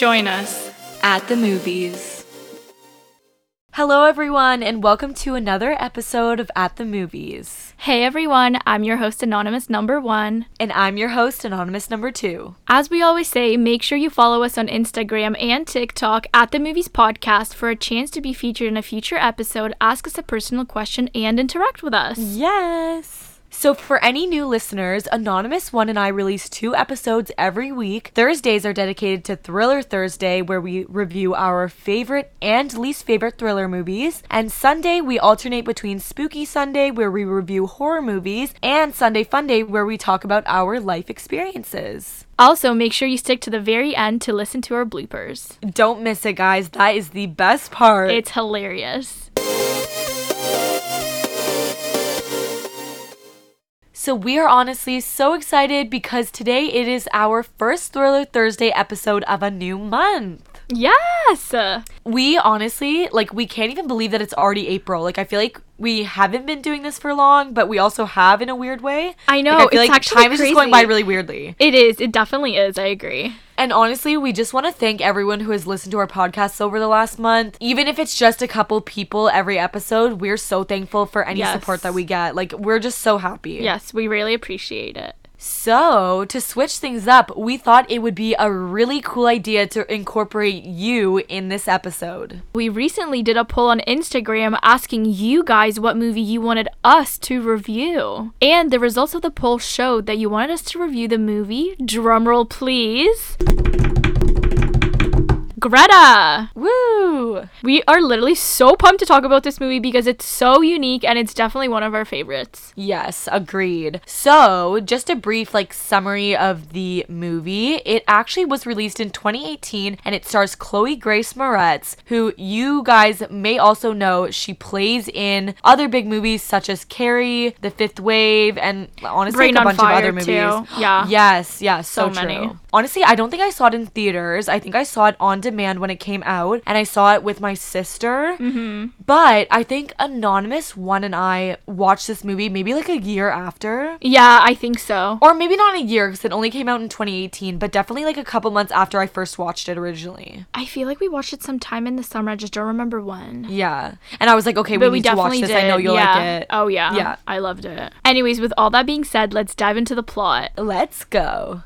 Join us at the movies. Hello, everyone, and welcome to another episode of At the Movies. Hey everyone, I'm your host, Anonymous Number One. And I'm your host, Anonymous Number Two. As we always say, make sure you follow us on Instagram and TikTok at the Movies Podcast for a chance to be featured in a future episode, ask us a personal question, and interact with us. Yes. So, for any new listeners, Anonymous One and I release two episodes every week. Thursdays are dedicated to Thriller Thursday, where we review our favorite and least favorite thriller movies. And Sunday, we alternate between Spooky Sunday, where we review horror movies, and Sunday Fun Day, where we talk about our life experiences. Also, make sure you stick to the very end to listen to our bloopers. Don't miss it, guys. That is the best part. It's hilarious. So we are honestly so excited because today it is our first Thriller Thursday episode of a new month. Yes! We honestly, like, we can't even believe that it's already April. Like, I feel like we haven't been doing this for long, but we also have in a weird way. I know, Like, I feel it's like actually time is just going by really weirdly. It is. It definitely is. I agree. And honestly, we just want to thank everyone who has listened to our podcasts over the last month. Even if it's just a couple people every episode, we're so thankful for any Yes. support that we get. Like, we're just so happy. Yes, we really appreciate it. So, to switch things up, we thought it would be a really cool idea to incorporate you in this episode. We recently did a poll on Instagram asking you guys what movie you wanted us to review. And the results of the poll showed that you wanted us to review the movie, drumroll please, Greta! Woo! We are literally so pumped to talk about this movie because it's so unique and it's definitely one of our favorites. Yes, agreed. So, just a brief like summary of the movie. It actually was released in 2018 and it stars Chloe Grace Moretz, who you guys may also know. She plays in other big movies such as Carrie, The Fifth Wave, and honestly like a bunch of other movies. too. Yeah. Yes, yes, so, So many. true. Honestly, I don't think I saw it in theaters. I think I saw it on demand when it came out, and I saw it with my sister. Mm-hmm. But I think Anonymous One and I watched this movie maybe like a year after. Yeah, I think so. Or maybe not a year because it only came out in 2018, but definitely like a couple months after I first watched it originally. I feel like we watched it sometime in the summer. I just don't remember when. Yeah. And I was like, okay, But we we need to watch definitely this. did. I know you'll yeah. like it. Oh yeah. Yeah. I loved it. Anyways, with all that being said, let's dive into the plot. Let's go.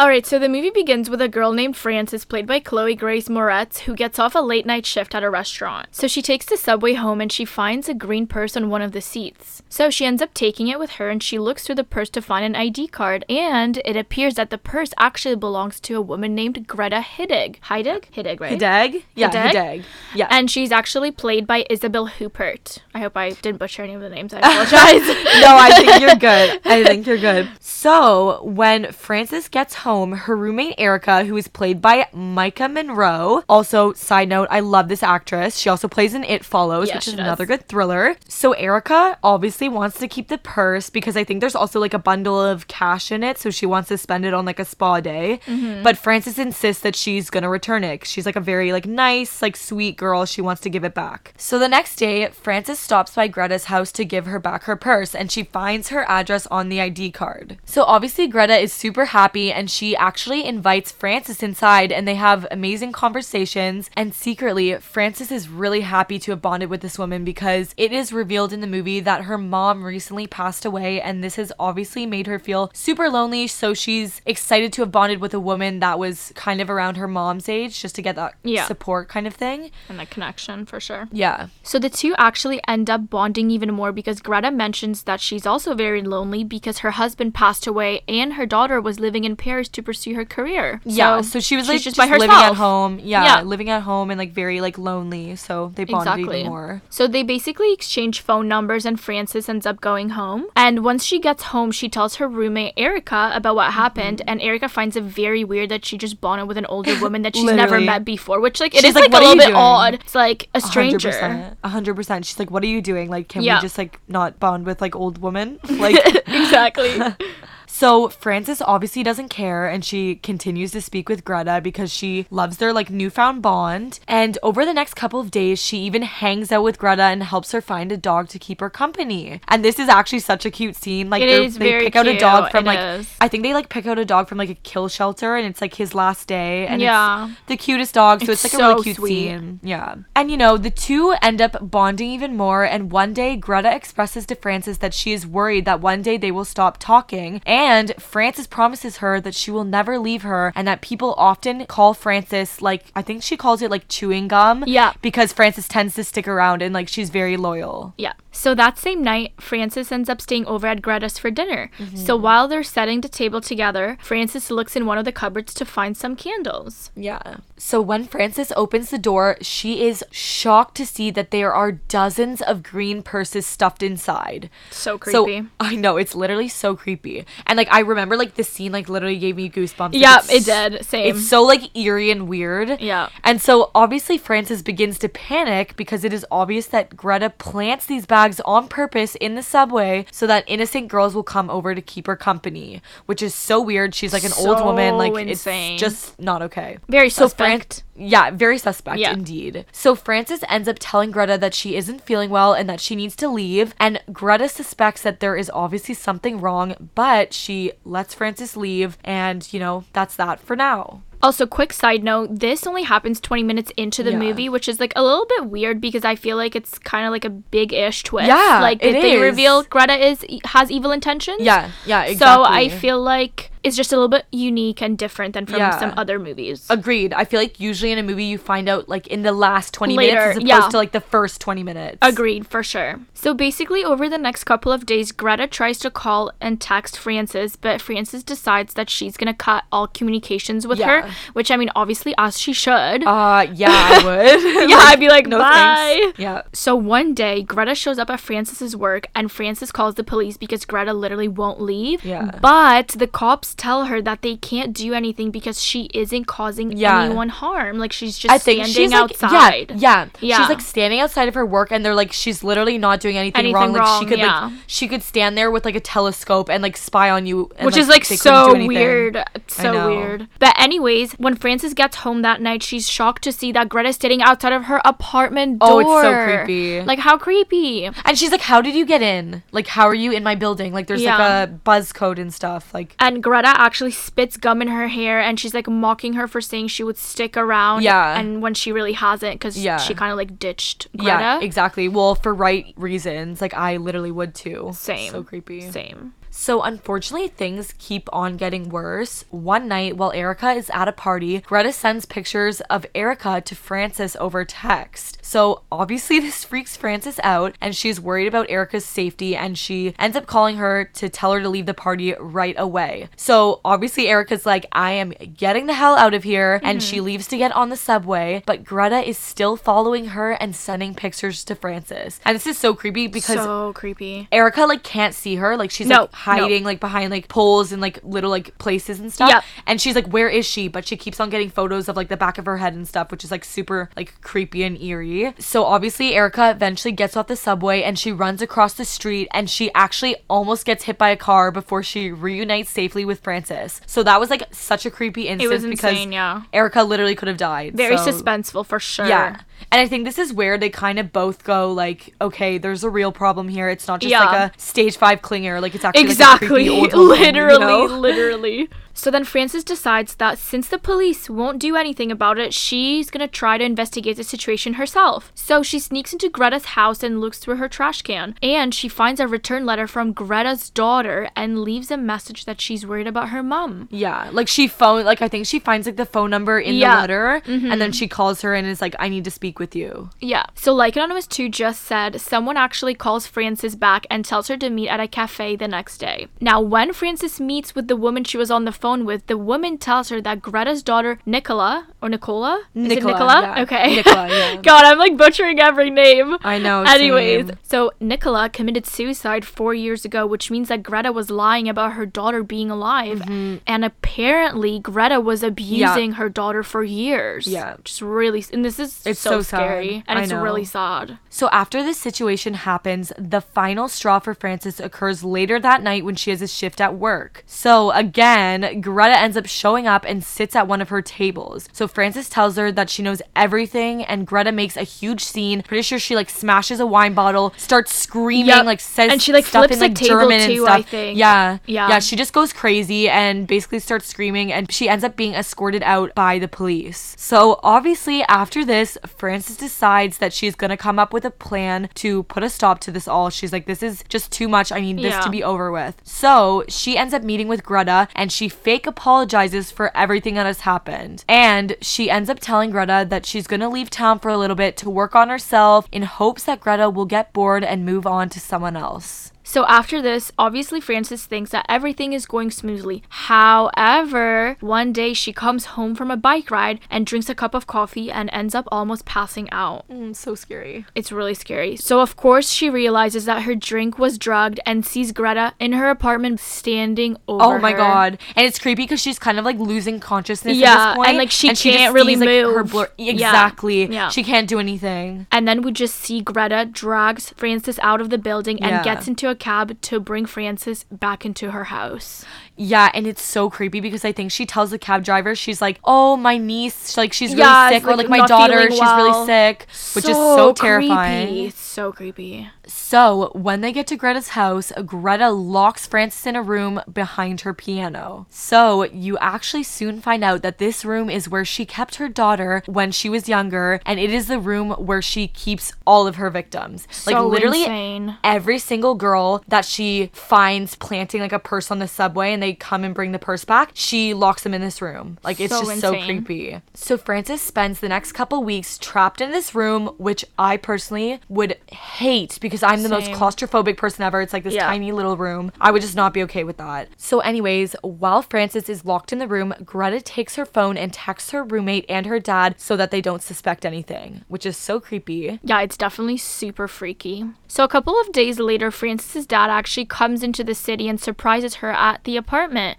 Alright, so the movie begins with a girl named Frances, played by Chloe Grace Moretz, who gets off a late night shift at a restaurant. So she takes the subway home and she finds a green purse on one of the seats. So she ends up taking it with her and she looks through the purse to find an ID card, and it appears that the purse actually belongs to a woman named Greta Hiddig. Hiddig? Hiddig, right? Hideg? Yeah? Hideg. Yeah. And she's actually played by Isabelle Huppert. I hope I didn't butcher any of the names. I apologize. no, I think you're good. I think you're good. So, when Frances gets home, her roommate Erica, who is played by Maika Monroe, also, side note, I love this actress. She also plays in It Follows, which is does. another good thriller. So, Erica obviously wants to keep the purse because I think there's also like a bundle of cash in it. So, she wants to spend it on like a spa day. Mm-hmm. But Frances insists that she's gonna return it. She's like a very like nice, like sweet girl. She wants to give it back. So, the next day, Frances stops by Greta's house to give her back her purse and she finds her address on the ID card. So obviously Greta is super happy and she actually invites Frances inside and they have amazing conversations and secretly Frances is really happy to have bonded with this woman because it is revealed in the movie that her mom recently passed away and this has obviously made her feel super lonely so she's excited to have bonded with a woman that was kind of around her mom's age just to get that Yeah. support kind of thing. and the connection for sure. Yeah. So the two actually end up bonding even more because Greta mentions that she's also very lonely because her husband passed away and her daughter was living in Paris to pursue her career. Yeah, so she was like just, by living at home. Yeah, Yeah. living at home and like very like lonely. So they bonded Exactly. even more. So they basically exchange phone numbers and Frances ends up going home. And once she gets home, she tells her roommate Erica about what happened Mm-hmm. and Erica finds it very weird that she just bonded with an older woman that she's never met before, which like it She's is like, like, a little bit doing?" odd. It's like a stranger. percent. A hundred percent. She's like, "What are you doing? Like, can Yeah. we just like not bond with like old women?" Like, exactly. So Frances obviously doesn't care and she continues to speak with Greta because she loves their like newfound bond. And over the next couple of days, she even hangs out with Greta and helps her find a dog to keep her company. And this is actually such a cute scene. Like It they're- is very pick out a dog from It like is. I think they like pick out a dog from like a kill shelter and it's like his last day and Yeah. it's the cutest dog. So it's, It's like a really cute sweet. scene. Yeah. And you know, the two end up bonding even more. And one day, Greta expresses to Frances that she is worried that one day they will stop talking. And Frances promises her that she will never leave her and that people often call Frances, like, I think she calls it like chewing gum. Yeah. Because Frances tends to stick around and like she's very loyal. Yeah. So that same night, Frances ends up staying over at Greta's for dinner. Mm-hmm. So while they're setting the table together, Frances looks in one of the cupboards to find some candles. Yeah. So when Frances opens the door, she is shocked to see that there are dozens of green purses stuffed inside. So So creepy. I know it's literally so creepy, and like I remember like the scene like literally gave me goosebumps. Yep, it did. Same. It's so like eerie and weird. Yeah. And so obviously Frances begins to panic because it is obvious that Greta plants these bags on purpose in the subway so that innocent girls will come over to keep her company, which is so weird. She's like an old woman, like insane. it's just not okay. Very So suspect. Fran- yeah, very suspect Yeah. indeed. So Frances ends up telling Greta that she isn't feeling well and that she needs to leave. And Greta suspects that there is obviously something wrong, but she lets Frances leave. And, you know, that's that for now. Also, quick side note, this only happens 20 minutes into the Yeah. movie, which is like a little bit weird because I feel like it's kind of like a big-ish twist. Yeah, like it they is. reveal Greta is has evil intentions. Yeah, yeah, exactly. So I feel like it's just a little bit unique and different than from Yeah. some other movies. Agreed. I feel like usually in a movie you find out like in the last 20 Later, minutes as opposed yeah. to like the first 20 minutes. Agreed, for sure. So basically, over the next couple of days, Greta tries to call and text Frances, but Frances decides that she's gonna cut all communications with her, which I mean, obviously, as she should. Uh, yeah, I would. yeah, I'd be like, no bye. thanks. Yeah. So one day, Greta shows up at Frances's work, and Frances calls the police because Greta literally won't leave. Yeah. But the cops tell her that they can't do anything because she isn't causing Yeah. anyone harm. Like she's just I think standing she's like, outside. yeah, yeah, Yeah. She's like standing outside of her work, and they're like, she's literally not doing anything, Anything wrong. Like wrong, she could yeah. like, she could stand there with like a telescope and like spy on you, and, which is like couldn't do so weird so weird but anyways when frances gets home that night she's shocked to see that greta's sitting outside of her apartment door Oh, it's so creepy. like how creepy And she's like, "How did you get in? Like, how are you in my building? Like, there's like a buzz code and stuff. Like, and greta actually spits gum in her hair and she's like mocking her for saying she would stick around Yeah. and when she really hasn't because Yeah. she kind of like ditched greta yeah, exactly. Well, for right reasons. Like, I literally would too. same So creepy. same So unfortunately, things keep on getting worse. One night, while Erica is at a party, Greta sends pictures of Erica to Frances over text. So obviously, this freaks Frances out, and she's worried about Erica's safety, and she ends up calling her to tell her to leave the party right away. So obviously, Erica's like, I am getting the hell out of here, and she mm-hmm. leaves to get on the subway, but Greta is still following her and sending pictures to Frances. And this is so creepy because so creepy Erica like can't see her. Like she's No, like hiding like behind like poles and like little like places and stuff. Yep. And she's like, where is she? But she keeps on getting photos of like the back of her head and stuff, which is like super like creepy and eerie. So obviously Erica eventually gets off the subway and she runs across the street and she actually almost gets hit by a car before she reunites safely with Frances. So that was like such a creepy instance was because yeah. Erica literally could have died. very So- suspenseful for sure yeah. And I think this is where they kind of both go like, okay, there's a real problem here. It's not just Yeah. like a stage five clinger. Like it's actually like, a exactly creepy old woman, you literally know? literally so then frances decides that since the police won't do anything about it she's gonna try to investigate the situation herself so she sneaks into greta's house and looks through her trash can and she finds a return letter from greta's daughter and leaves a message that she's worried about her mom Yeah, like she phone like I think she finds like the phone number in Yeah. Mm-hmm. the letter and then she calls her and is like I need to speak with you. Yeah. So, like Anonymous 2 just said, someone actually calls Frances back and tells her to meet at a cafe the next day. Now, when Frances meets with the woman she was on the phone with, the woman tells her that Greta's daughter, Nicola, or Nicola? Is it Nicola, Nicola? yeah. Okay. Nicola, yeah. God, I'm like butchering every name. I know, Anyways, same. so Nicola committed suicide four years ago, which means that Greta was lying about her daughter being alive. Mm-hmm. And apparently, Greta was abusing her daughter for years. Yeah. Just really, and this is It's so, so sad. scary. And I it's know. really sad. So after this situation happens, the final straw for Frances occurs later that night when she has a shift at work. So again, Greta ends up showing up and sits at one of her tables. So Frances tells her that she knows everything and Greta makes a huge scene. Pretty sure she like smashes a wine bottle, starts screaming, Yep. like says And she, like, stuff flips in the like table German and too, stuff. I think. Yeah. Yeah. Yeah, she just goes crazy and basically starts screaming and she ends up being escorted out by the police. So obviously after this, Frances decides that she's gonna come up with a plan to put a stop to this all. She's like, this is just too much. I need this Yeah. to be over with. So she ends up meeting with Greta and she fake apologizes for everything that has happened. And she ends up telling Greta that she's gonna leave town for a little bit to work on herself in hopes that Greta will get bored and move on to someone else. So after this, obviously Frances thinks that everything is going smoothly. However, one day she comes home from a bike ride and drinks a cup of coffee and ends up almost passing out. Mm, so scary. It's really scary. So of course she realizes that her drink was drugged and sees Greta in her apartment standing over Oh my her. god. And it's creepy because she's kind of like losing consciousness at Yeah, this and, like, she just can't really sees, like, Her move. blur- Yeah, exactly. yeah. She can't do anything. And then we just see Greta drags Frances out of the building and Yeah. gets into a cab to bring Frances back into her house. Yeah, and it's so creepy because I think she tells the cab driver, she's like, "Oh, my niece, like she's really Yeah, it's, sick, or like, my daughter, she's well." really sick," which is so terrifying. Creepy. It's so creepy. So, when they get to Greta's house, Greta locks Frances in a room behind her piano. So, you actually soon find out that this room is where she kept her daughter when she was younger, and it is the room where she keeps all of her victims. like, literally, insane. every single girl that she finds planting like a purse on the subway and they come and bring the purse back, she locks them in this room. Like, it's So just so creepy. So, Frances spends the next couple weeks trapped in this room, which I personally would hate because I'm the most claustrophobic person ever. It's like this Yeah. tiny little room. I would just not be okay with that. So, anyways, while Frances is locked in the room, Greta takes her phone and texts her roommate and her dad so that they don't suspect anything, which is so creepy. Yeah, it's definitely super freaky. So a couple of days later, Frances' dad actually comes into the city and surprises her at the apartment.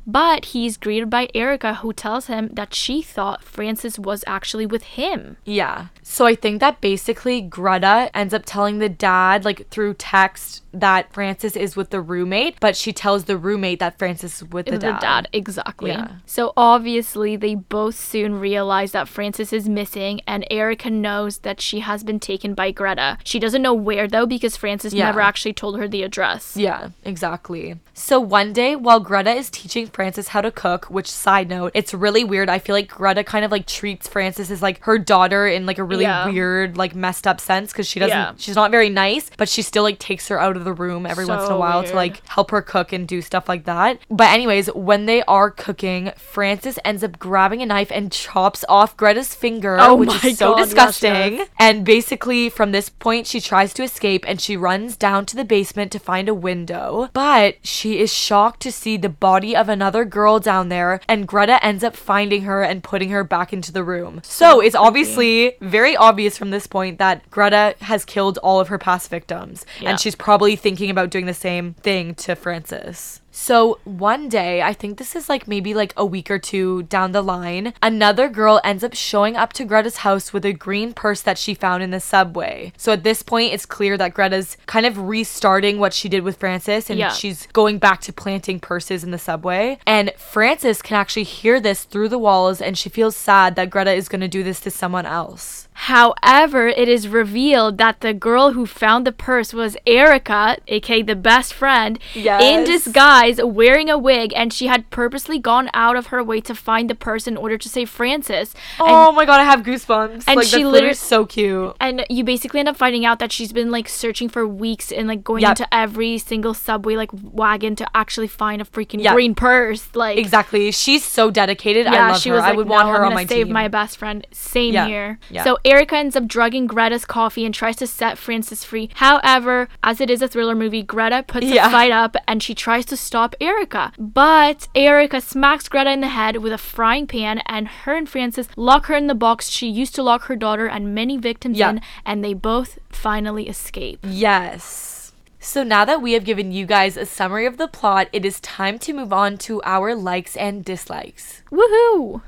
But he's greeted by Erica, who tells him that she thought Frances was actually with him. Yeah. So I think that basically Greta ends up telling the dad, like through text, that Frances is with the roommate, but she tells the roommate that Frances is with the, the dad. exactly. Yeah. So obviously, they both soon realize that Frances is missing, and Erica knows that she has been taken by Greta. She doesn't know where though, because Frances Yeah. never actually told her the address. Yeah, exactly. So one day while Greta is teaching Frances how to cook, which side note, it's really weird. I feel like Greta kind of like treats Frances as like her daughter in like a really Yeah. weird, like messed up sense because she doesn't Yeah. she's not very nice, but she still like takes her out of the room every once in a So while to like help her cook and do stuff like that. But anyways, when they are cooking, Frances ends up grabbing a knife and chops off Greta's finger, Oh which my is so God, disgusting. yes. And basically, from this point, she tries to escape and she runs down to the basement to find a window. But she is shocked to see the body of another girl down there, and Greta ends up finding her and putting her back into the room. So mm-hmm. it's obviously very obvious from this point that Greta has killed all of her past victims, Yeah. and she's probably thinking about doing the same thing to Frances. So one day, I think this is like maybe like a week or two down the line, another girl ends up showing up to Greta's house with a green purse that she found in the subway. So at this point, it's clear that Greta's kind of restarting what she did with Frances and Yeah. she's going back to planting purses in the subway. And Frances can actually hear this through the walls and she feels sad that Greta is going to do this to someone else. However, it is revealed that the girl who found the purse was Erica, aka the best friend, in disguise, wearing a wig, and she had purposely gone out of her way to find the purse in order to save Frances. And oh my god, I have goosebumps. and like, she literally- so cute. and you basically end up finding out that she's been like searching for weeks and like going Yep. into every single subway like wagon to actually find a freaking Yep. green purse. Like Exactly. She's so dedicated. yeah, I love she her. was I would no, want I'm her on gonna my save team. my best friend. Same Yeah, here. yeah. So Erica ends up drugging Greta's coffee and tries to set Frances free. However, as it is a thriller movie, Greta puts Yeah. a fight up and she tries to stop Erica. But Erica smacks Greta in the head with a frying pan, and her and Frances lock her in the box she used to lock her daughter and many victims Yeah. in, and they both finally escape. Yes. So now that we have given you guys a summary of the plot, it is time to move on to our likes and dislikes. Woohoo!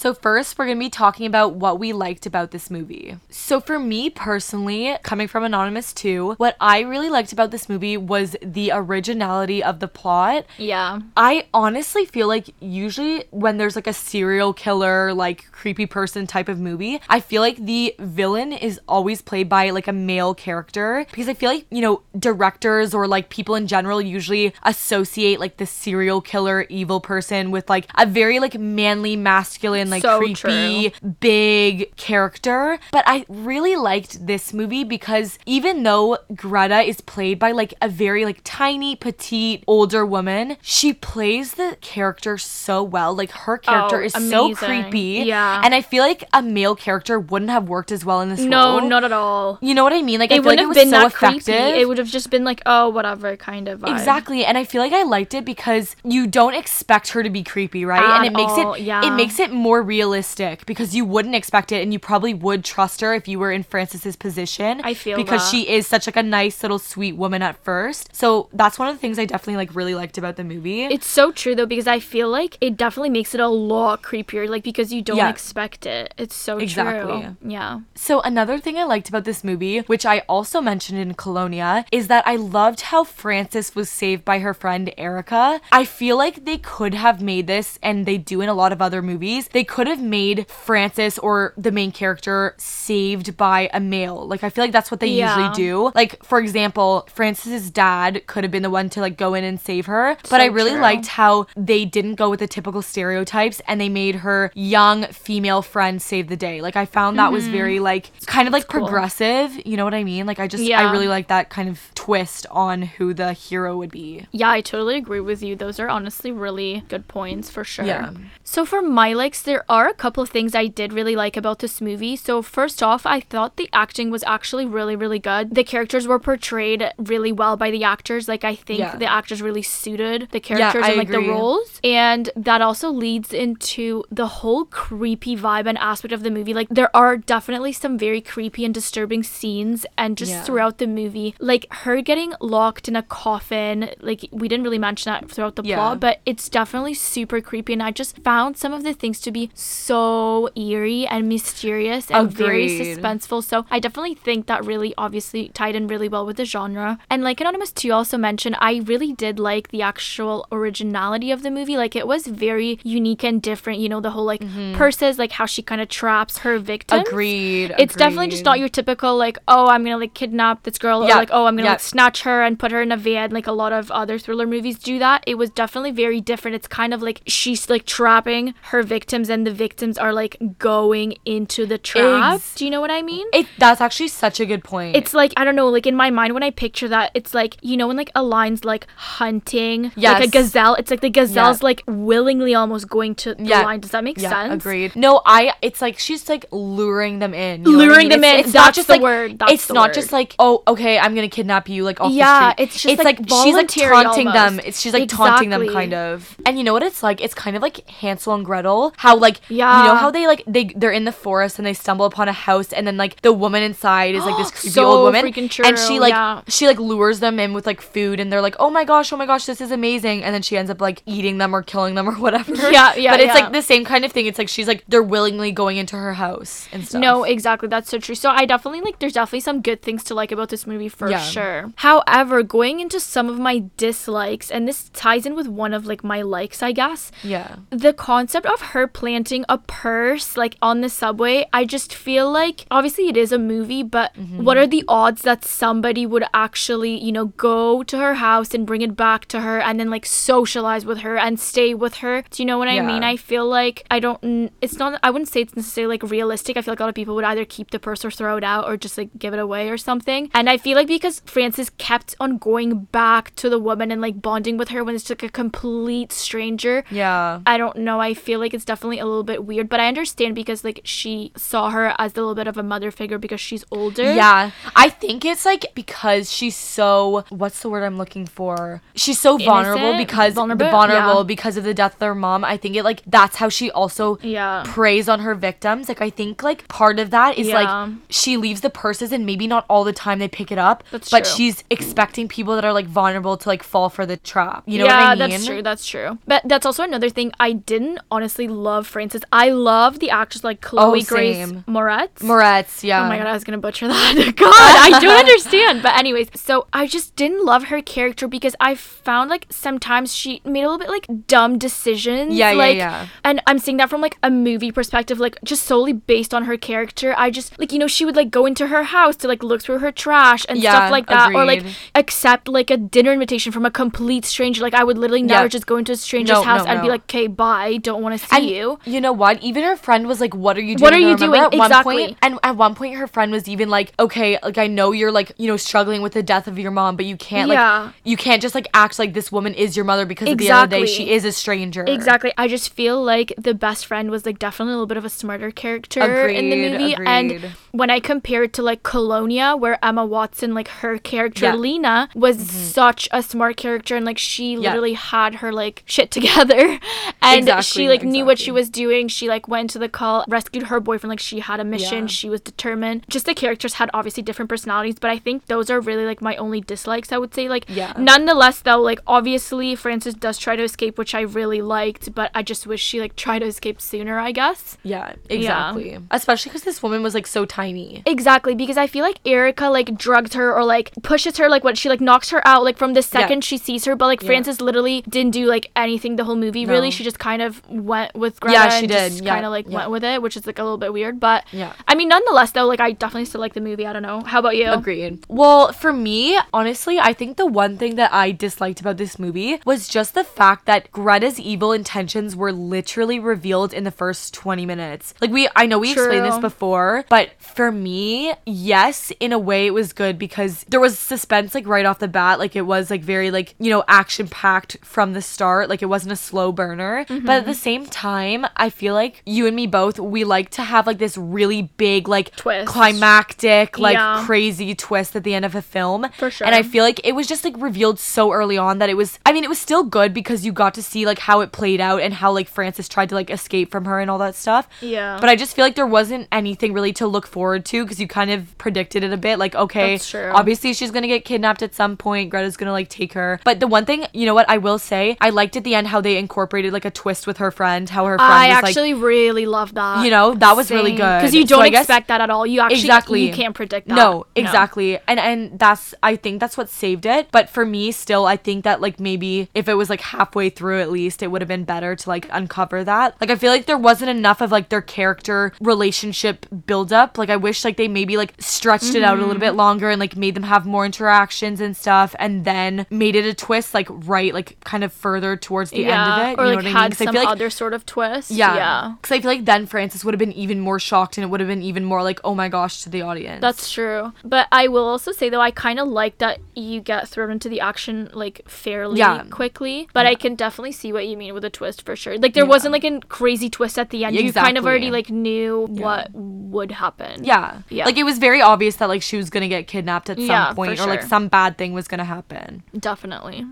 So, first, we're going to be talking about what we liked about this movie. So, for me personally, coming from Anonymous 2, what I really liked about this movie was the originality of the plot. Yeah. I honestly feel like usually when there's like a serial killer, like creepy person type of movie, I feel like the villain is always played by like a male character because I feel like, you know, directors or like people in general usually associate like the serial killer evil person with like a very like manly, masculine, like So creepy, big character. But I really liked this movie because even though Greta is played by like a very like tiny, petite, older woman, she plays the character so well. Like her character Oh, is so creepy. Yeah. And I feel like a male character wouldn't have worked as well in this movie. No, role. not at all. You know what I mean? Like It feel like have was been so that effective. creepy. It would have just been like, oh, whatever kind of vibe. Exactly, and I feel like I liked it because you don't expect her to be creepy, right? and it makes all, it yeah. it makes it more realistic because you wouldn't expect it, and you probably would trust her if you were in Frances's position. I feel because that. she is such like a nice little sweet woman at first. So that's one of the things I definitely like really liked about the movie. It's so true though because I feel like it definitely makes it a lot creepier, like because you don't Yeah. expect it. It's so Exactly. true. Yeah. So another thing I liked about this movie, which I also mentioned in Colonia, is that I loved how Frances was saved by her friend Erica. I feel like they could have made this, and they do in a lot of other movies, they could have made Frances or the main character saved by a male. Like I feel like that's what they Yeah. usually do. Like for example, Frances's dad could have been the one to like go in and save her, but I really true. liked how they didn't go with the typical stereotypes and they made her young female friend save the day. Like I found that was very like kind of like Mm-hmm. cool. progressive, you know what I mean? Like I just I really like that kind of twist on who the hero would be. Yeah, I totally agree with you. Those are honestly really good points for sure. Yeah. So for my likes, there are a couple of things I did really like about this movie. So first off, I thought the acting was actually really, really good. The characters were portrayed really well by the actors. Like I think Yeah. the actors really suited the characters I and like agree. the roles. And that also leads into the whole creepy vibe and aspect of the movie. Like there are definitely some very creepy and disturbing scenes and just Yeah. throughout the movie. Like her getting locked in a coffin, like we didn't really mention that throughout the Yeah. plot, but it's definitely super creepy and I just found some of the things to be so eerie and mysterious and very suspenseful. So I definitely think that really obviously tied in really well with the genre. And like Anonymous 2 also mentioned, I really did like the actual originality of the movie. Like it was very unique and different, you know, the whole like purses, like how she kind of traps her victims. Mm-hmm. Agreed. It's definitely just not your typical like, oh, I'm gonna like kidnap this girl, Yeah, or like, oh, I'm gonna yeah. like snatch her and put her in a van. Like a lot of other thriller movies do that. It was definitely very different. It's kind of like she's like trapping her victims, and the victims are like going into the trap. Ex- do you know what I mean? It that's actually such a good point. It's like I don't know, like in my mind when I picture that, it's like you know when like a lion's like hunting like a gazelle. It's like the gazelle's like willingly almost going to the Yeah. lion. Does that make yeah, sense? agreed. No, I. It's like she's like luring them in. you know what I Luring mean? them It's- in, It's not just the like word, that's it's not word. just like oh okay I'm gonna kidnap you like off Yeah, the street. it's just, like, she's like taunting them. It's she's like taunting them kind of. And you know what it's like? It's kind of like Hansel and Gretel. How like yeah. you know how they like they they're in the forest and they stumble upon a house and then like the woman inside is like this creepy So old woman and she like yeah. she like lures them in with like food and they're like oh my gosh oh my gosh this is amazing and then she ends up like eating them or killing them or whatever. Yeah, yeah, But it's yeah. like the same kind of thing. It's like she's like they're willingly going into her house and stuff. No, exactly. That's so true. So I definitely like there's definitely some good things to like about this movie for sure. However, going into some of my dislikes, and this ties in with one of like my likes, I guess. Yeah. The concept of her planting a purse like on the subway, I just feel like obviously it is a movie, but Mm-hmm. what are the odds that somebody would actually, you know, go to her house and bring it back to her and then like socialize with her and stay with her? Do you know what I mean? I feel like I don't it's not I wouldn't say it's necessarily like realistic. I feel like a lot of people would either keep the purse or throw it out or just like give it away or something. And I feel like because Frances kept on going back to the woman and like bonding with her when it's like a complete stranger, Yeah. I don't know. I feel like it's definitely a little bit weird, but I understand because like she saw her as a little bit of a mother figure because she's older. Yeah, I think it's like because she's so what's the word I'm looking for? She's so vulnerable because Vulnerable? the vulnerable Yeah. because of the death of her mom. I think it like that's how she also Yeah. preys on her victims. Like I think like part of that is Yeah. like she leaves the purses and maybe not all the time they pick it up, That's but true. she's expecting people that are like vulnerable to like fall for the trap. You know yeah, what I mean? that's true. That's true. But that's also another thing. I didn't honestly love Frances. I love the actress like Chloe oh, Grace Oh, same. Moretz. Moretz, yeah. Oh my god, I was gonna butcher that. God, I don't understand. But anyways, so I just didn't love her character because I found like sometimes she made a little bit like dumb decisions. Yeah, yeah, like, yeah. And I'm seeing that from like a movie perspective, like just solely based on her character. I just like you know she would like go into her house to like look through her trash and Yeah, stuff like that, or like accept like a dinner invitation from a complete stranger. Like I would literally never Yeah. just go into a stranger's No, house no, and be like, "Okay, bye, don't want to see And you." You know what? Even her friend was like, "What are you doing?" What are you doing? At one Exactly. point, and at one point, her friend was even like, "Okay, like I know you're like you know struggling with the death of your mom, but you can't like Yeah. you can't just like act like this woman is your mother because at the end of the day, she is a stranger." Exactly. I just feel like the best friend was like definitely a little bit of a smarter character in the Agreed, movie. And when I compare it to like Colonia, where Emma Watson, like her character Yeah. Mm-hmm. Lena, was such a smart character and like she literally had her like shit together. And Exactly, she like knew what she exactly. was doing. She like went to the call, rescued her boyfriend, like she had a mission, Yeah. she was determined. Just the characters had obviously different personalities, but I think those are really like my only dislikes, I would say. Like Yeah. nonetheless though, like obviously Frances does try to escape, which I really liked, but I just wish she like tried to escape sooner, I guess. Yeah, exactly. Especially because this woman was like so tiny. Exactly, because I feel like Erica like drugged her or like pushes her like what she like knocks her out like from the second she sees her, but like Yeah. Frances literally didn't do like anything the whole movie. Really, she just kind of went with Greta Yeah, she and did. Yeah, kind of like yeah. went with it, which is like a little bit weird. But Yeah. I mean, nonetheless though, like I definitely still like the movie. I don't know. How about you? Agreed. Well, for me, honestly, I think the one thing that I disliked about this movie was just the fact that Greta's evil intentions were literally revealed in the first 20 minutes. Like we I know we explained this before, but for me, yes, in a way it was good because there was suspense like right off the bat, like it was like very like, you know, action packed from the start, like it wasn't a slow burner. But at Mm-hmm. the same time, I feel like you and me both, we like to have like this really big like Twist. climactic like Yeah. crazy twist at the end of a film. For sure. And I feel like it was just like revealed so early on that it was I mean it was still good because you got to see like how it played out and how like Frances tried to like escape from her and all that stuff. Yeah. But I just feel like there wasn't anything really to look forward to because you kind of predicted it a bit like okay, That's true. obviously she's going to get kidnapped at some point. Greta's going to like take her. But the one thing, you know what, I will say, I liked at the end how they incorporated like a twist with her friend, how her friend I was like actually really love that. you know, that was really good. because you don't guess- expect that at all. You actually Exactly. you can't predict that. No, exactly. And and that's I think that's what saved it. But for me still I think that like maybe if it was like halfway through at least it would have been better to like uncover that. Like I feel like there wasn't enough of like their character relationship build up. Like I wish like they maybe like stretched it out a little Mm-hmm. bit longer and like made them have more interactions and stuff and then made it a twist like right like kind of further towards the yeah, end of it. or you know like had I mean? 'Cause I some feel like other sort of twist. Yeah. yeah. Because I feel like then Frances would have been even more shocked and it would have been even more like, oh my gosh, to the audience. That's true. But I will also say though I kind of like that you get thrown into the action like fairly Yeah. quickly. But I can definitely see what you mean with a twist for sure. Like there wasn't like a crazy twist at the end. You kind of already like knew what would happen. yeah. Yeah. Like it was very obvious that like she was gonna get kidnapped at some Yeah, point or like some bad thing was gonna happen. Definitely.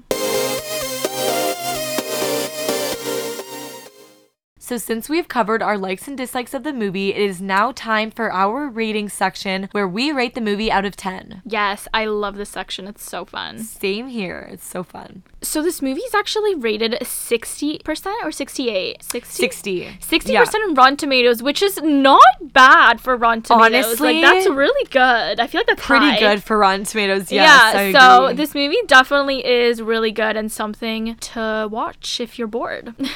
So since we've covered our likes and dislikes of the movie, it is now time for our rating section where we rate the movie out of 10. Yes, I love this section. It's so fun. Same here. It's so fun. So this movie is actually rated 60% or 68? 60? 60. 60% Yeah. on Rotten Tomatoes, which is not bad for Rotten Tomatoes. Honestly, like that's really good. I feel like that's Pretty high. good for Rotten Tomatoes. Yes, yeah, so agree. this movie definitely is really good and something to watch if you're bored. Yeah.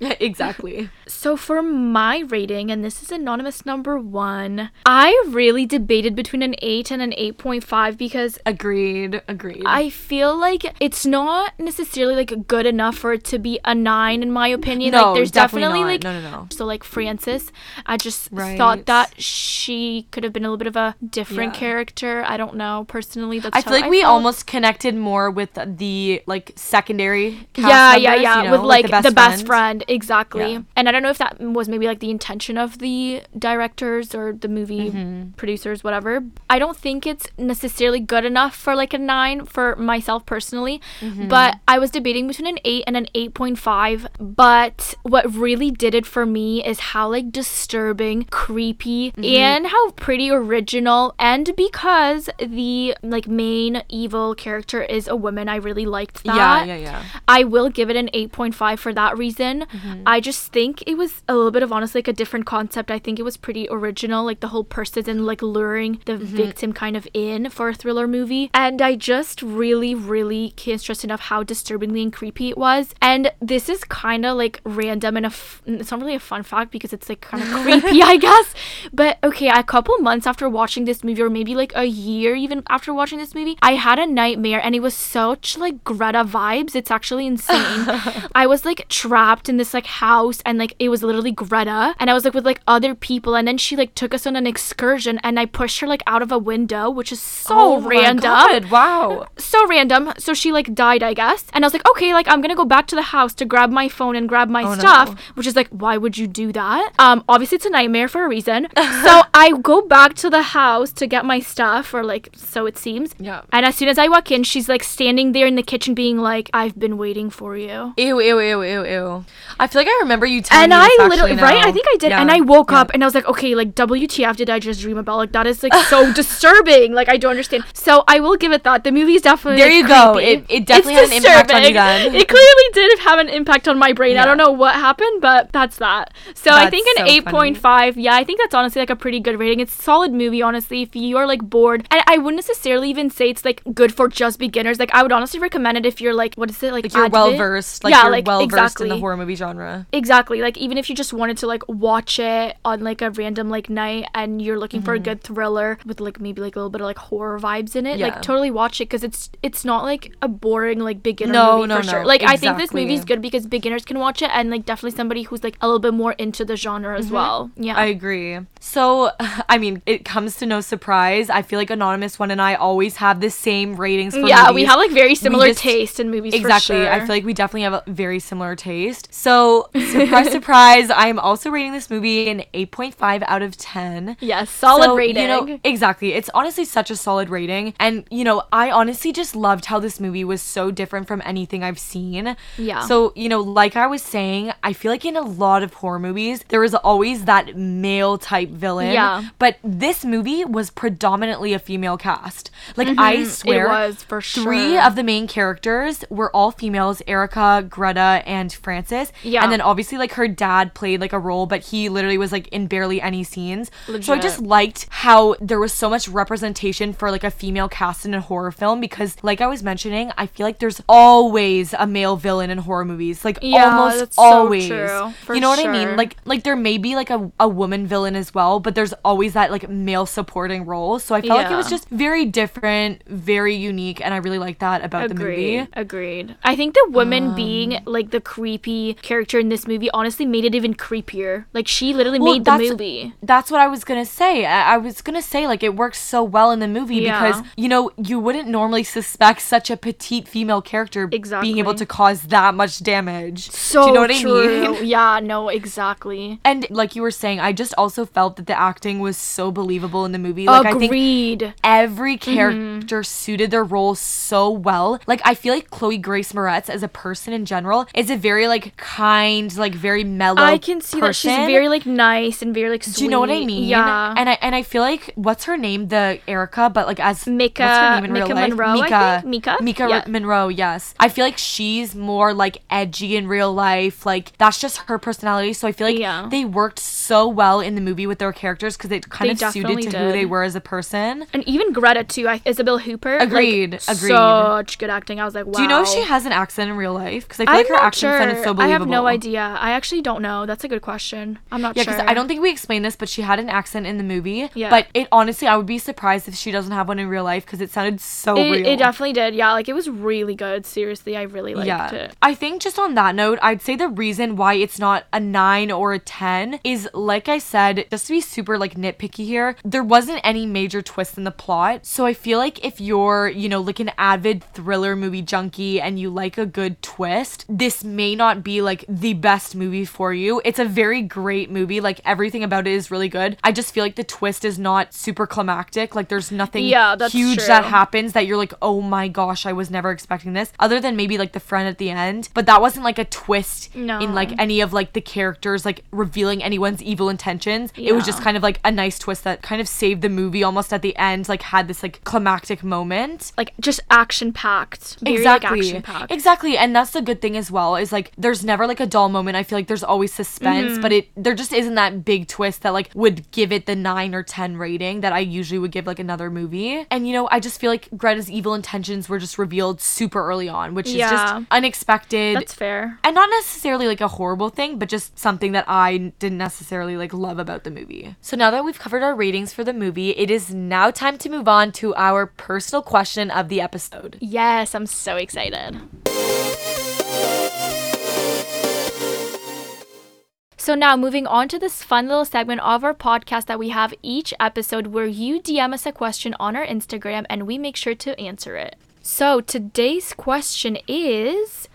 exactly. So for my rating, and this is anonymous number one, I really debated between an 8 and an 8.5 because Agreed. Agreed. I feel like it's not necessarily like good enough for it to be a 9 in my opinion. No, like there's definitely definitely, like No, no, no. So like Frances, I just Right. thought that she could have been a little bit of a different Yeah. character. I don't know. Personally, that's I feel like we felt. almost connected more with the like secondary. Yeah, yeah, members, yeah, you know, with like, the, best, friend. friend, exactly. Yeah. And I don't know if that was maybe like the intention of the directors or the movie mm-hmm. producers, whatever. I don't think it's necessarily good enough for like a nine for myself personally, mm-hmm. but I was debating between an eight and an 8.5. But what really did it for me is how like disturbing, creepy, mm-hmm. and how pretty original. And because the like main evil character is a woman, I really liked that. Yeah, yeah, yeah. I will give it an 8.5 for that reason. I just think it was a little bit of honestly like a different concept. I think it was pretty original, like the whole person and like luring the mm-hmm. victim kind of in for a thriller movie. And I just really, really can't stress enough how disturbingly and creepy it was. And this is kind of like random and a f- it's not really a fun fact because it's like kind of creepy, I guess. But okay, a couple months after watching this movie, or maybe like a year even after watching this movie, I had a nightmare and it was such like Greta vibes. It's actually insane. I was like trapped in this like house and like it was literally Greta and I was like with like other people and then she like took us on an excursion and I pushed her like out of a window, which is so Oh my random God, wow. so random. So she like died, I guess. And I was like, okay, like I'm gonna go back to the house to grab my phone and grab my Oh, no. stuff, which is like, why would you do that? Um, obviously it's a nightmare for a reason. so I go back to the house to get my stuff, or like so it seems. Yeah. And as soon as I walk in, she's like standing there in the kitchen, being like, "I've been waiting for you." Ew, ew, ew, ew, ew. I feel like I remember you telling And me I literally, actually right? I think I did. Yeah, And I woke yeah. up and I was like, okay, like WTF did I just dream about? Like that is like so disturbing. Like I don't understand. So I will give it that. The movie is definitely There like, you go. It- it definitely It's had an impact on you disturbing. then. It clearly did have an impact on my brain. I don't know what happened, but that's that. So I think an so eight point five. Yeah, I think that's honestly like a pretty good rating. It's a solid movie, honestly. If you are like bored, and I wouldn't necessarily even say it's like good for just beginners. Like I would honestly recommend it if you're like, what is it like? Like you're well versed. Like Yeah, you're like, well versed in the horror movie genre. Exactly. Like even if you just wanted to like watch it on like a random like night and you're looking for a good thriller with like maybe like a little bit of like horror vibes in it, Mm-hmm. Yeah. like totally watch it because it's it's not like a boring like beginner No, movie no, for sure. no. Like I think this Exactly. movie's good because beginners can watch it and like definitely somebody who's like a little bit more into the genre as well. Yeah. Mm-hmm. I agree. So, I mean, it comes to no surprise. I feel like Anonymous One and I always have the same ratings for yeah, we have like very similar just- taste in movies. Exactly. For sure. I feel like we definitely have a very similar taste. So, surprise, surprise, I am also rating this movie an 8.5 out of 10. yes, solid So, rating. You know, exactly. It's honestly such a solid rating. And, you know, I honestly just loved how this movie was so different from anything I've seen. Yeah. So, you know, like I was saying, I feel like in a lot of horror movies, there is always that male type villain. Yeah. But this movie was predominantly a female cast. Like, I swear. Mm-hmm. was for Three of the main characters were all females Erica, Greta, and Frances. Yeah. And then obviously, like, her dad played like a role, but he literally was like in barely any scenes. So I just liked how there was so much representation for like a female cast in a horror film because, like I was mentioning, I feel like there's always a male villain in horror movies. Like, Yeah, almost that's so always. true, you know what I mean? Like, like there may be like a, a woman villain as well, but there's always that like male supporting role. So I felt like it was just very different, very unique, and I really like that about the movie. Agreed. I think the woman Um, being like the creepy character in this movie honestly made it even creepier. Like she literally Well, made the that's- movie. That's what I was gonna say. I, I was gonna say like it works so well in the movie Yeah. because you know you wouldn't normally suspect such a petite female character being able to cause that much damage. So Do you know what true. I mean? Yeah, no, exactly. And like you were saying, I just also felt that the acting was so believable in the movie. Like I think Agreed. every Mm-hmm. character suited their role so well. Like I feel like Chloe Grace Moretz as a person in general is a very like kind, like very mellow. I can see that she's very like nice and very like sweet. Do you know what I mean? Yeah. And I and I feel like what's her name? The Erica, but like as Mika- what's her name in real Mika life? Monroe, I Mika. think? Mika? Mika Yeah. Monroe. Yes. I feel like she's more like edgy in real life. Like that's just her personality. So I feel like Yeah. they worked so well in the movie with their characters because it kind They of suited to who they were as a person. and even Greta too. I, Isabel Hooper. like, Agreed, agreed. Such good acting. I was like, wow. Do you know if she has an accent in real life? Because I feel I'm like her accent sure. sounded so believable. I have no idea. I actually don't know. That's a good question. I'm not Yeah, sure. because I don't think we explained this, but she had an accent in the movie. Yeah. But it honestly, I would be surprised if she doesn't have one in real life because it sounded so It, real. it definitely did. Yeah, like it was really good. Seriously, I really liked yeah. it. I think just on that note, I'd say the reason why it's not a 9 or a 10 is like I said, just to be super like nitpicky here, there wasn't any major twist in the plot. So I feel like if you're, you know, like an avid thriller movie junkie and you like a good twist, this may not be like the best movie movie for you. It's a very great movie. Like everything about it is really good. I just feel like the twist is not super climactic. Like there's nothing Yeah, huge true. that happens that you're like, oh my gosh, I was never expecting this. Other than maybe like the friend at the end, but that wasn't like a twist No. in like any of like the characters like revealing anyone's evil intentions. It was just kind of like a nice twist that kind of saved the movie almost at the end. Like had this like climactic moment. Like just action packed. Exactly. action packed. Exactly. And that's the good thing as well is like there's never like a dull moment. I feel like there's always suspense, Mm-hmm. but it there just isn't that big twist that like would give it the 9 or 10 rating that I usually would give like another movie. And you know, I just feel like Greta's evil intentions were just revealed super early on, which is just unexpected. That's fair. and not necessarily like a horrible thing, but just something that I didn't necessarily like love about the movie. So now that we've covered our ratings for the movie, it is now time to move on to our personal question of the episode. Yes, I'm so excited. So now moving on to this fun little segment of our podcast that we have each episode where you DM us a question on our Instagram and we make sure to answer it. So today's question is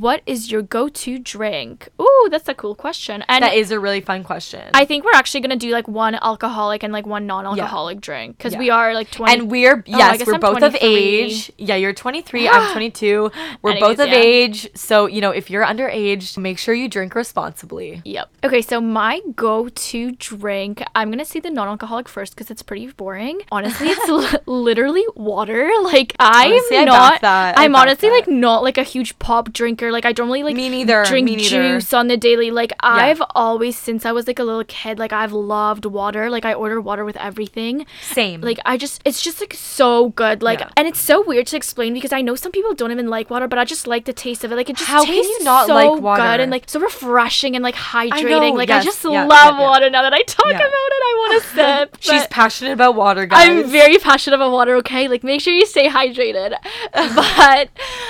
what is your go-to drink? Ooh, that's a cool question. And That is a really fun question. I think we're actually gonna do like one alcoholic and like one non-alcoholic drink because we are like twenty. and we're Oh, yes, guess we're I'm both of age. Yeah, you're 23. I'm 22. We're both of yeah. age. So you know, if you're underage, make sure you drink responsibly. Yep. Okay, so my go-to drink, I'm gonna say the non-alcoholic first because it's pretty boring. Honestly, it's li- literally water. Like I'm Honestly, not. I'm honestly that. like not like a huge pop drinker. Like I don't really like Me neither, drink me neither. juice on the daily. Like I've always since I was like a little kid, like I've loved water. Like I order water with everything. Same. Like I just it's just like so good. Like Yeah. and it's so weird to explain because I know some people don't even like water, but I just like the taste of it. Like it just How can you not so like water? good and like so refreshing and like hydrating. like yes, I just yeah, love yeah, yeah. water now that I talk Yeah. about it. I want to sip. She's passionate about water, guys. I'm very passionate about water, okay? Like make sure you stay hydrated. but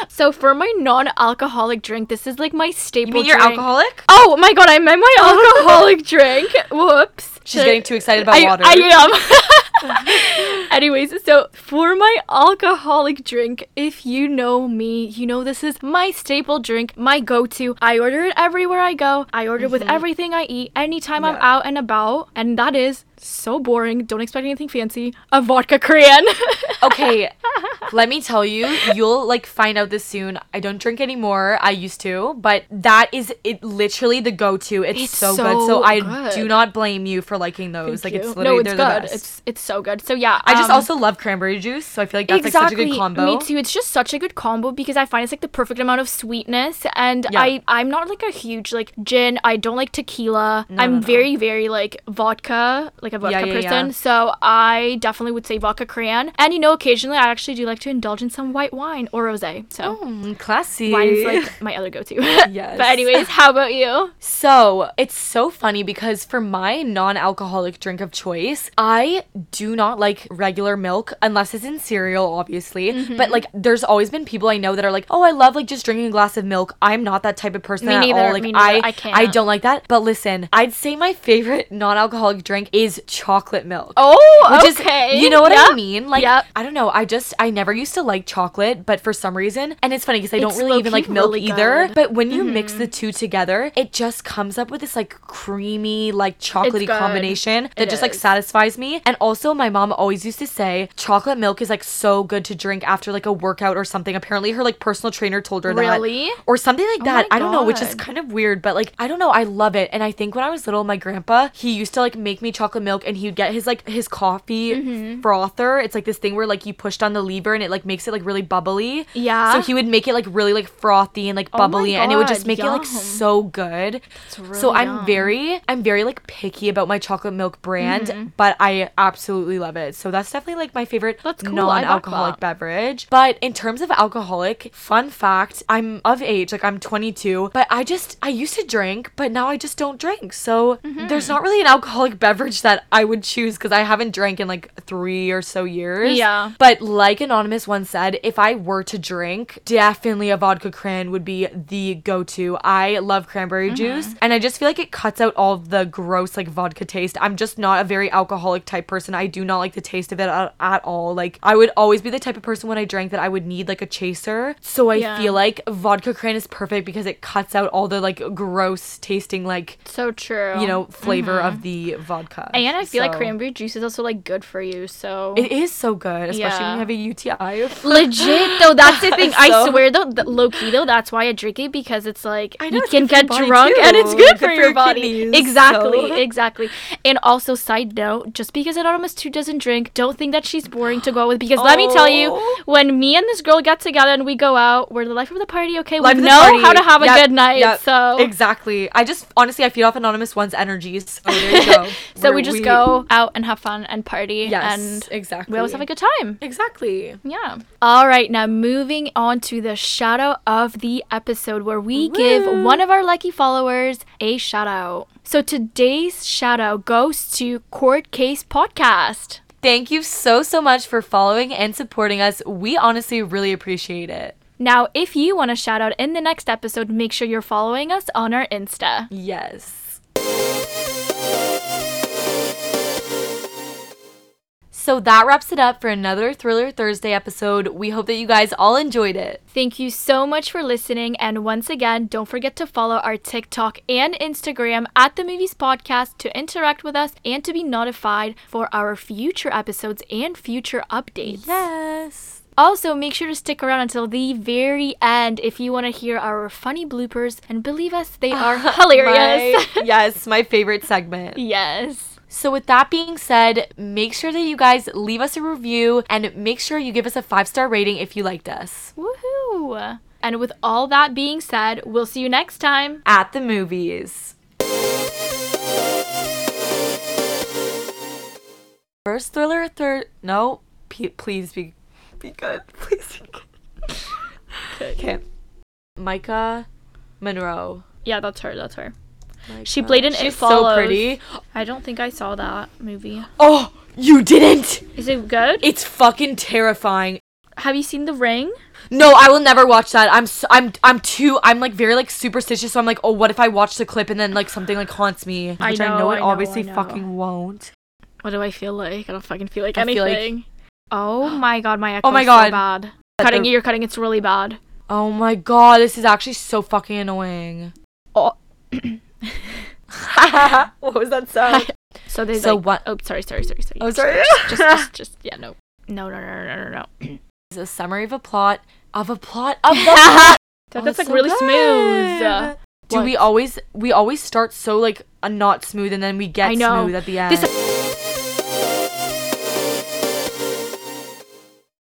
so for my non-alcoholic drink, this is like my staple You mean you're alcoholic? Oh my god, I meant my alcoholic drink. Whoops. She's Should- getting too excited about I, water. I am. Anyways, so for my alcoholic drink, if you know me, you know this is my staple drink, my go-to. I order it everywhere I go. I order it with everything I eat, anytime I'm Mm-hmm. Out and about, and that is so boring. Don't expect anything fancy. A vodka cran. okay, let me tell you, you'll like find out this soon. I don't drink anymore. I used to, but that is it. Literally the go-to. It's, It's so, good. So so I good. do not blame you for liking those. like Thank it's literally no, it's good. the best. It's it's so good. So yeah, I just um, also love cranberry juice, so I feel like that's like such a good combo. Me too. It's just such a good combo because I find it's like the perfect amount of sweetness, and Yeah. I I'm not like a huge like gin. I don't like tequila. I'm no, no. very very like vodka, like a vodka yeah, person. yeah. So I definitely would say vodka cran. And you know, occasionally I actually do like to indulge in some white wine or rosé. So. Mm, classy. Wine is like my other go-to. Yes. but anyways, how about you? So it's so funny because for my non alcoholic drink of choice, I do not like regular milk unless it's in cereal, obviously. Mm-hmm. But like, there's always been people I know that are like, oh, I love like just drinking a glass of milk. I'm not that type of person Me at neither, all. Like, me neither. I, I can't. I don't like that. But listen, I'd say my favorite non alcoholic drink is chocolate milk. Oh, Which okay. is, you know what I mean? Like, Yep. I don't know. I just, I never used to like chocolate, but for some reason, and it's funny because I don't It's really even like milk really either. good. But when you mix mm-hmm. the two together, it just comes up with this like creamy, like chocolatey combination that It just like is. satisfies me. And also, my mom always used to say chocolate milk is like so good to drink after like a workout or something. Apparently, her like personal trainer told her that. Really? Or something like oh that. my I don't know, which is kind of weird, but like, I don't know. I love it. And I think when I was little, my grandpa, he used to like make me chocolate milk and he'd get his like his coffee Mm-hmm. frother. It's like this thing where like you push on the lever and it like makes it like really bubbly. Yeah. So he would make it like really like frothy and like Oh bubbly and it would just make it like so good. so really I'm yum. very I'm very like picky about my chocolate milk brand, but I absolutely love it. So that's definitely like my favorite Mm-hmm. That's cool. Non-alcoholic beverage. But in terms of alcoholic, fun fact, I'm of age, like I'm 22, but I just I used to drink, but now I just don't drink. So Mm-hmm. there's not really an alcoholic beverage that that I would choose because I haven't drank in like three or so years. Yeah. But like Anonymous once said, if I were to drink, definitely a vodka cran would be the go to. I love cranberry mm-hmm. juice and I just feel like it cuts out all the gross like vodka taste. I'm just not a very alcoholic type person. I do not like the taste of it at, at all. Like I would always be the type of person when I drank that I would need like a chaser. So I Yeah. feel like vodka cran is perfect because it cuts out all the like gross tasting like So true. you know flavor of mm-hmm. the vodka. and I feel like cranberry juice is also like good for you. So It is so good, especially Yeah. when you have a UTI. legit though, that's the thing. I swear though, th- low key though, that's why I drink it because it's like know, you it's can for get drunk too. and it's good, for, Good for your your body. kidneys, exactly, so- exactly. And also, side note, just because Anonymous two doesn't drink, don't think that she's boring to go out with. Because let me tell you, Oh. when me and this girl get together and we go out, we're the life of the party. Okay, Life we know party. how to have a good night. yep, So exactly. I just honestly I feed off Anonymous One's energies. So there you go. so we just go out and have fun and party. Yes, and exactly. we always have a good time. Exactly. Yeah. All right, now moving on to the shout out of the episode where we give one of our lucky followers a shout out. So today's shout out goes to Court Case Podcast. Thank you so so much for following and supporting us. We honestly really appreciate it. Now, if you want a shout out in the next episode, make sure you're following us on our Insta. Yes. So that wraps it up for another Thriller Thursday episode. We hope that you guys all enjoyed it. Thank you so much for listening. And once again, don't forget to follow our TikTok and Instagram at the Movies Podcast to interact with us and to be notified for our future episodes and future updates. Yes. Also, make sure to stick around until the very end if you want to hear our funny bloopers. And believe us, they are hilarious. My- yes, my favorite segment. yes. So, with that being said, make sure that you guys leave us a review and make sure you give us a five star rating if you liked us. Woohoo. And with all that being said, we'll see you next time. At the movies. First thriller, third. No, P- please be, be good. Please be good. Okay. Maika Monroe. Yeah, that's her. That's her. She played in It Follows. so pretty. I don't think I saw that movie. Oh, you didn't! Is it good? It's fucking terrifying. Have you seen The Ring? No, I will never watch that. I'm s I'm I'm too I'm like very like superstitious. So I'm like, oh, what if I watch the clip and then like something like haunts me? I Which I know, know, it I know, obviously I know. fucking won't. What do I feel like? I don't fucking feel like I feel like- anything. oh my god, my echo oh my so God. bad. But Cutting the- you're cutting. It's really bad. Oh my god, this is actually so fucking annoying. Oh. what was that sound? So there's So like, what- Oh, sorry, sorry, sorry, sorry. Oh, sorry. Just, just, just, yeah, no, no, no, no, no, no, no. It's a summary of a plot of a plot of the plot. That- Oh, that's like so really good. smooth. Do What? we always we always start so like a not smooth and then we get smooth at the end? This